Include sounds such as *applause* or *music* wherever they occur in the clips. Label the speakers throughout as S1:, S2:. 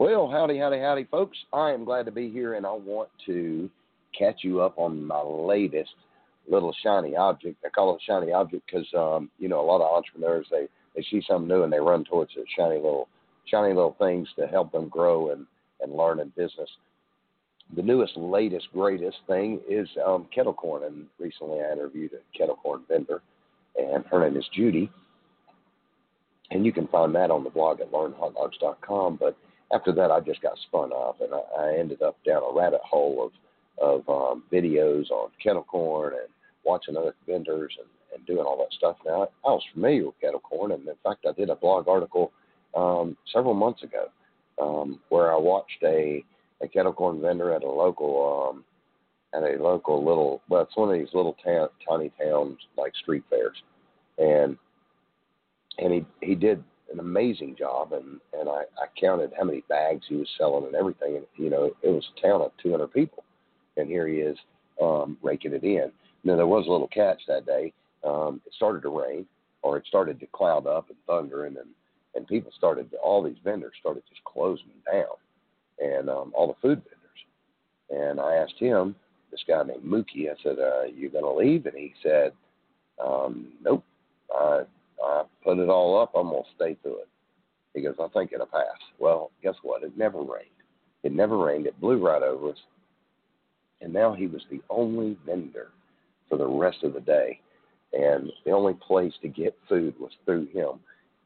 S1: Well, howdy, howdy, howdy, folks. I am glad to be here, and I want to catch you up on my latest little shiny object. I call it a shiny object because, um, you know, a lot of entrepreneurs they they see something new and they run towards the shiny little shiny little things to help them grow and and learn in business. The newest, latest, greatest thing is um, kettle corn, and recently I interviewed a kettle corn vendor, and her name is Judy, and you can find that on the blog at learnhotdogs.com. But after that, I just got spun off, and I, I ended up down a rabbit hole of of um, videos on kettle corn and watching other vendors and, and doing all that stuff. Now, I, was familiar with kettle corn, and in fact, I did a blog article um, several months ago um, where I watched a a kettle corn vendor at a local um, at a local little well, it's one of these little tiny towns like street fairs, and and he he did an amazing job, and and I, I counted how many bags he was selling and everything, and you know it was a town of 200 people, and here he is um, raking it in. Now there was a little catch that day. Um, it started to rain, or it started to cloud up and thunder, and then and people started all these vendors started just closing down, and um, all the food vendors. And I asked him, this guy named Mookie, I said, uh, "You gonna leave?" And he said, um, "Nope, put it all up. I'm gonna stay through it. He goes, I think it'll pass. Well, guess what? It never rained. It never rained. It blew right over us. And now he was the only vendor for the rest of the day. And the only place to get food was through him.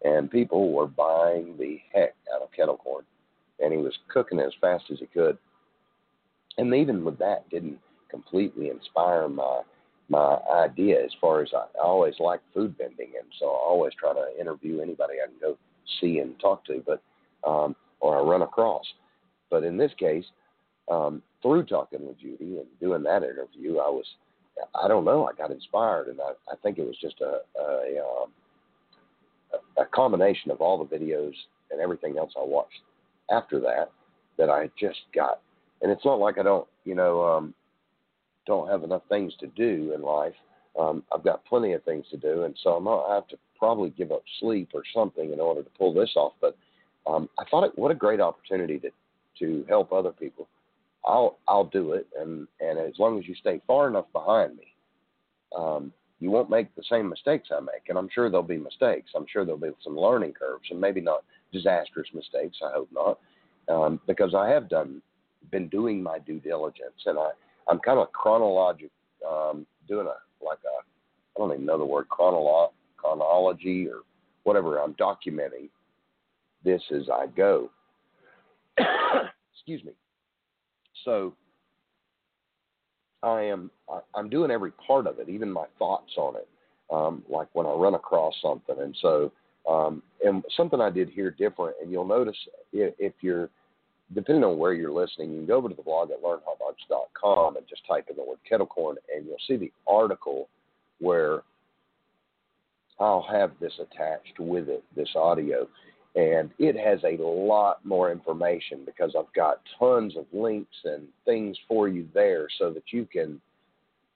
S1: And people were buying the heck out of kettle corn. And he was cooking as fast as he could. And even with that, didn't completely inspire my my idea as far as I, I always like food vending, and so I always try to interview anybody I can go see and talk to, but um, or I run across. But in this case, um, through talking with Judy and doing that interview, I was I don't know I got inspired, and I, I think it was just a a, um, a combination of all the videos and everything else I watched after that that I just got. And it's not like I don't, you know, um, don't have enough things to do in life. Um, I've got plenty of things to do, and so I'm I have to probably give up sleep or something in order to pull this off. But um, I thought it what a great opportunity to to help other people. I'll I'll do it, and and as long as you stay far enough behind me, um, you won't make the same mistakes I make. And I'm sure there'll be mistakes. I'm sure there'll be some learning curves, and maybe not disastrous mistakes. I hope not, um, because I have done been doing my due diligence, and I I'm kind of chronologic, um, doing a like a I don't even know the word chronolo- chronology or whatever. I'm documenting this as I go. *coughs* Excuse me. So I am I, I'm doing every part of it, even my thoughts on it, um, like when I run across something. And so um, and something I did here different, and you'll notice if, if you're depending on where you're listening, you can go over to the blog at learnhotdogs.com and just type in the word kettle corn, and you'll see the article where I'll have this attached with it, this audio. And it has a lot more information because I've got tons of links and things for you there so that you can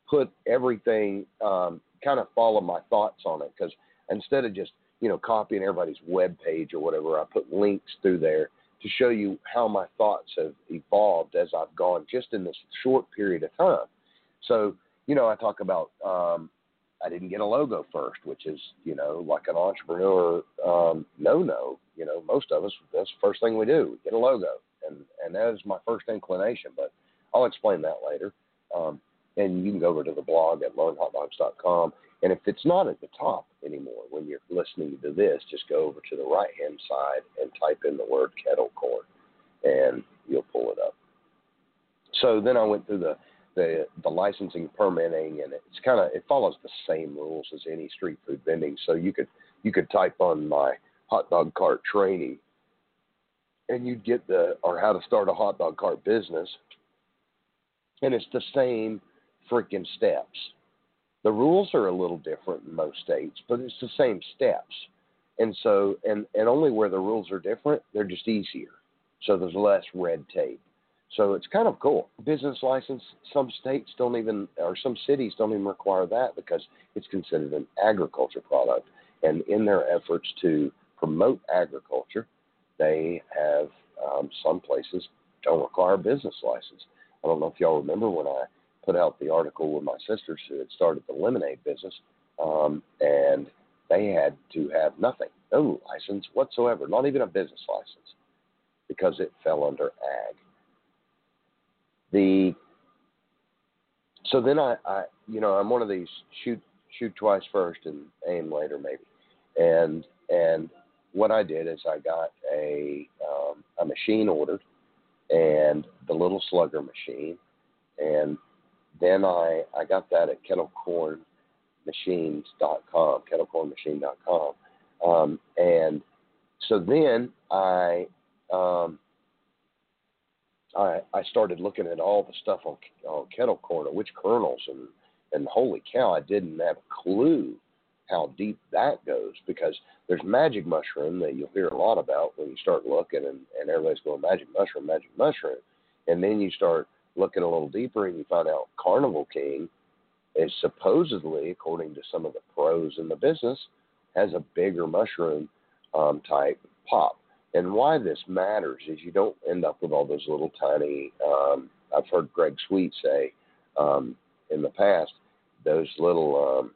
S1: put everything, um, kind of follow my thoughts on it. Because instead of just, you know, copying everybody's web page or whatever, I put links through there to show you how my thoughts have evolved as I've gone just in this short period of time. So, you know, I talk about um, I didn't get a logo first, which is, you know, like an entrepreneur um, no no. You know, most of us that's the first thing we do, get a logo, and and that is my first inclination. But I'll explain that later. Um, and you can go over to the blog at learnhotdogs.com and if it's not at the top anymore when you're listening to this, just go over to the right hand side and type in the word kettle corn and you'll pull it up. So then I went through the the, the licensing permitting and it's kind of it follows the same rules as any street food vending. So you could you could type on my hot dog cart training and you'd get the or how to start a hot dog cart business. And it's the same freaking steps the rules are a little different in most states, but it's the same steps. And so, and, and only where the rules are different, they're just easier. So there's less red tape. So it's kind of cool. Business license, some states don't even, or some cities don't even require that because it's considered an agriculture product. And in their efforts to promote agriculture, they have um, some places don't require a business license. I don't know if y'all remember when I put out the article with my sisters who had started the lemonade business, um, and they had to have nothing, no license whatsoever, not even a business license, because it fell under ag. The so then I, I you know I'm one of these shoot shoot twice first and aim later maybe, and and what I did is I got a um, a machine ordered and the little slugger machine, and then I I got that at kettlecornmachines.com, kettlecornmachine.com, um, and so then I um, I I started looking at all the stuff on on kettle corn, which kernels and and holy cow, I didn't have a clue how deep that goes because there's magic mushroom that you'll hear a lot about when you start looking and, and everybody's going magic mushroom, magic mushroom. And then you start looking a little deeper and you find out Carnival King is supposedly, according to some of the pros in the business, has a bigger mushroom um, type pop. And why this matters is you don't end up with all those little tiny, um, I've heard Greg Sweet say um, in the past, those little um,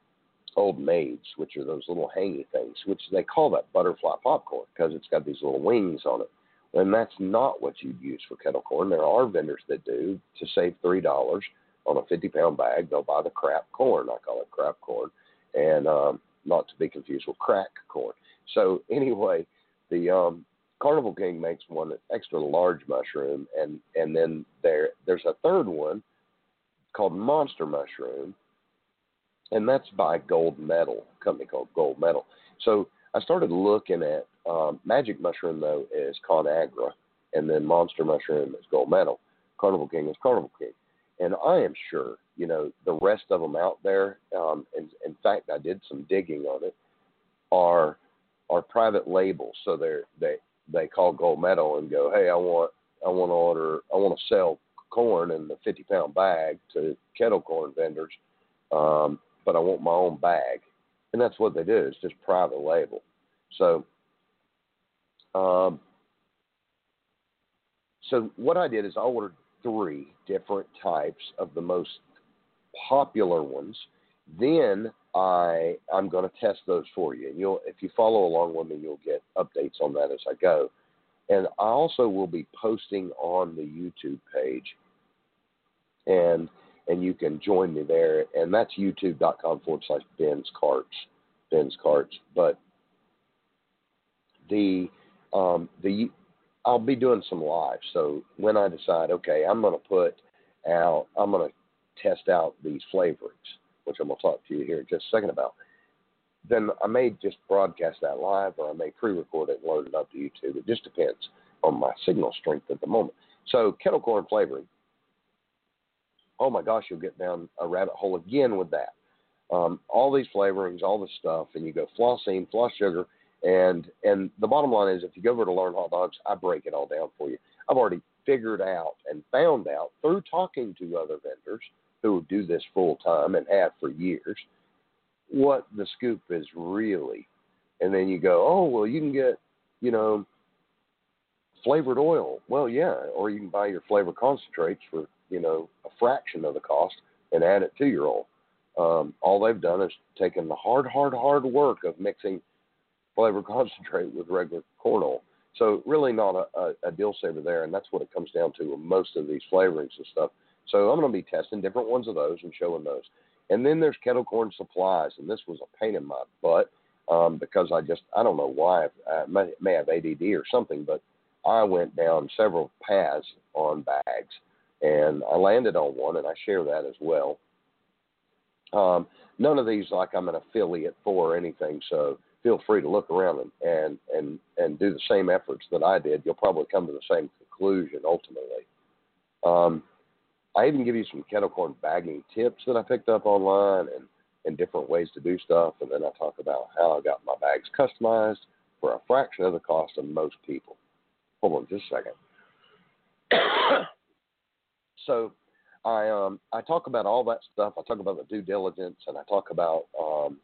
S1: old maids, which are those little hangy things, which they call that butterfly popcorn because it's got these little wings on it. And that's not what you'd use for kettle corn. There are vendors that do to save three dollars on a fifty pound bag. They'll buy the crap corn. I call it crap corn, and um, not to be confused with crack corn. So *laughs* anyway, the um, Carnival King makes one extra large mushroom, and and then there there's a third one called monster mushroom, and that's by Gold Medal, a company called Gold Medal. So I started looking at um, Magic Mushroom though is Conagra, and then Monster Mushroom is Gold Medal. Carnival King is Carnival King, and I am sure you know the rest of them out there. Um, and in fact, I did some digging on it. Are are private labels, so they're they they call Gold Medal and go, hey, I want I want to order I want to sell corn in the 50 pound bag to kettle corn vendors. Um, but I want my own bag. And that's what they do. It's just private label. So, um, so what I did is I ordered three different types of the most popular ones. Then I I'm going to test those for you. And you'll if you follow along with me, you'll get updates on that as I go. And I also will be posting on the YouTube page. And and you can join me there. And that's youtube.com forward slash Ben's Carts, Ben's Carts. But the um, the I'll be doing some live. So when I decide, okay, I'm going to put out, I'm going to test out these flavorings, which I'm going to talk to you here in just a second about. Then I may just broadcast that live, or I may pre-record it and load it up to YouTube. It just depends on my signal strength at the moment. So kettle corn flavoring oh my gosh, you'll get down a rabbit hole again with that. Um, all these flavorings, all this stuff, and you go flossine, floss sugar, and and the bottom line is, if you go over to Learn Hot Dogs, I break it all down for you. I've already figured out and found out through talking to other vendors who do this full time and have for years what the scoop is really. And then you go, oh well, you can get, you know, flavored oil. Well, yeah, or you can buy your flavor concentrates for you know a fraction of the cost and add it to your oil. Um, all they've done is taken the hard, hard, hard work of mixing flavor *laughs* concentrate with regular corn oil. So really not a, a, a deal saver there, and that's what it comes down to with most of these flavorings and stuff. So I'm going to be testing different ones of those and showing those. And then there's kettle corn supplies, and this was a pain in my butt um, because I just I don't know why I may, may have ADD or something, but I went down several paths on bags and I landed on one, and I share that as well. Um, none of these like I'm an affiliate for or anything, so feel free to look around and, and and and do the same efforts that I did. You'll probably come to the same conclusion ultimately. Um, I even give you some kettle corn bagging tips that I picked up online and and different ways to do stuff, and then I talk about how I got my bags customized for a fraction of the cost of most people. Hold on just a second. *coughs* So I um I talk about all that stuff. I talk about the due diligence, and I talk about um,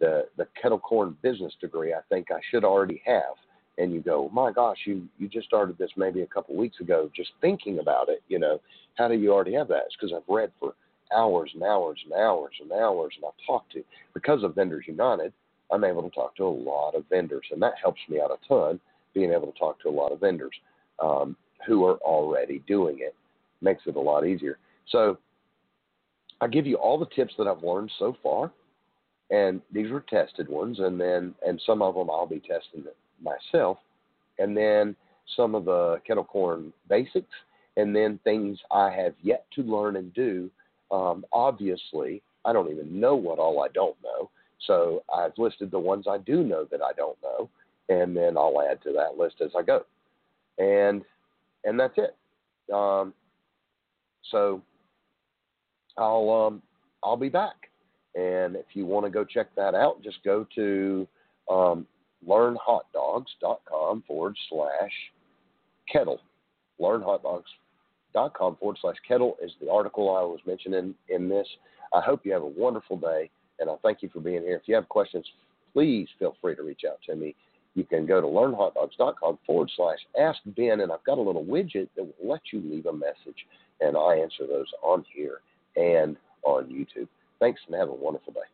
S1: the the kettle corn business degree. I think I should already have, and you go, my gosh, you you just started this maybe a couple weeks ago, just thinking about it. You know, how do you already have that? It's because I've read for hours and hours and hours and hours, and I've talked to because of Vendors United. I'm able to talk to a lot of vendors, and that helps me out a ton. Being able to talk to a lot of vendors um, who are already doing it makes it a lot easier. So I give you all the tips that I've learned so far, and these were tested ones, and then and some of them I'll be testing myself, and then some of the kettle corn basics, and then things I have yet to learn and do. Um, obviously, I don't even know what all I don't know, so I've listed the ones I do know that I don't know, and then I'll add to that list as I go, and and that's it. Um, so I'll um, I'll be back. And if you want to go check that out, just go to um, learnhotdogs.com forward slash kettle. Learnhotdogs.com forward slash kettle is the article I was mentioning in this. I hope you have a wonderful day, and I thank you for being here. If you have questions, please feel free to reach out to me. You can go to learnhotdogs.com forward slash ask Ben, and I've got a little widget that will let you leave a message, and I answer those on here and on YouTube. Thanks and have a wonderful day.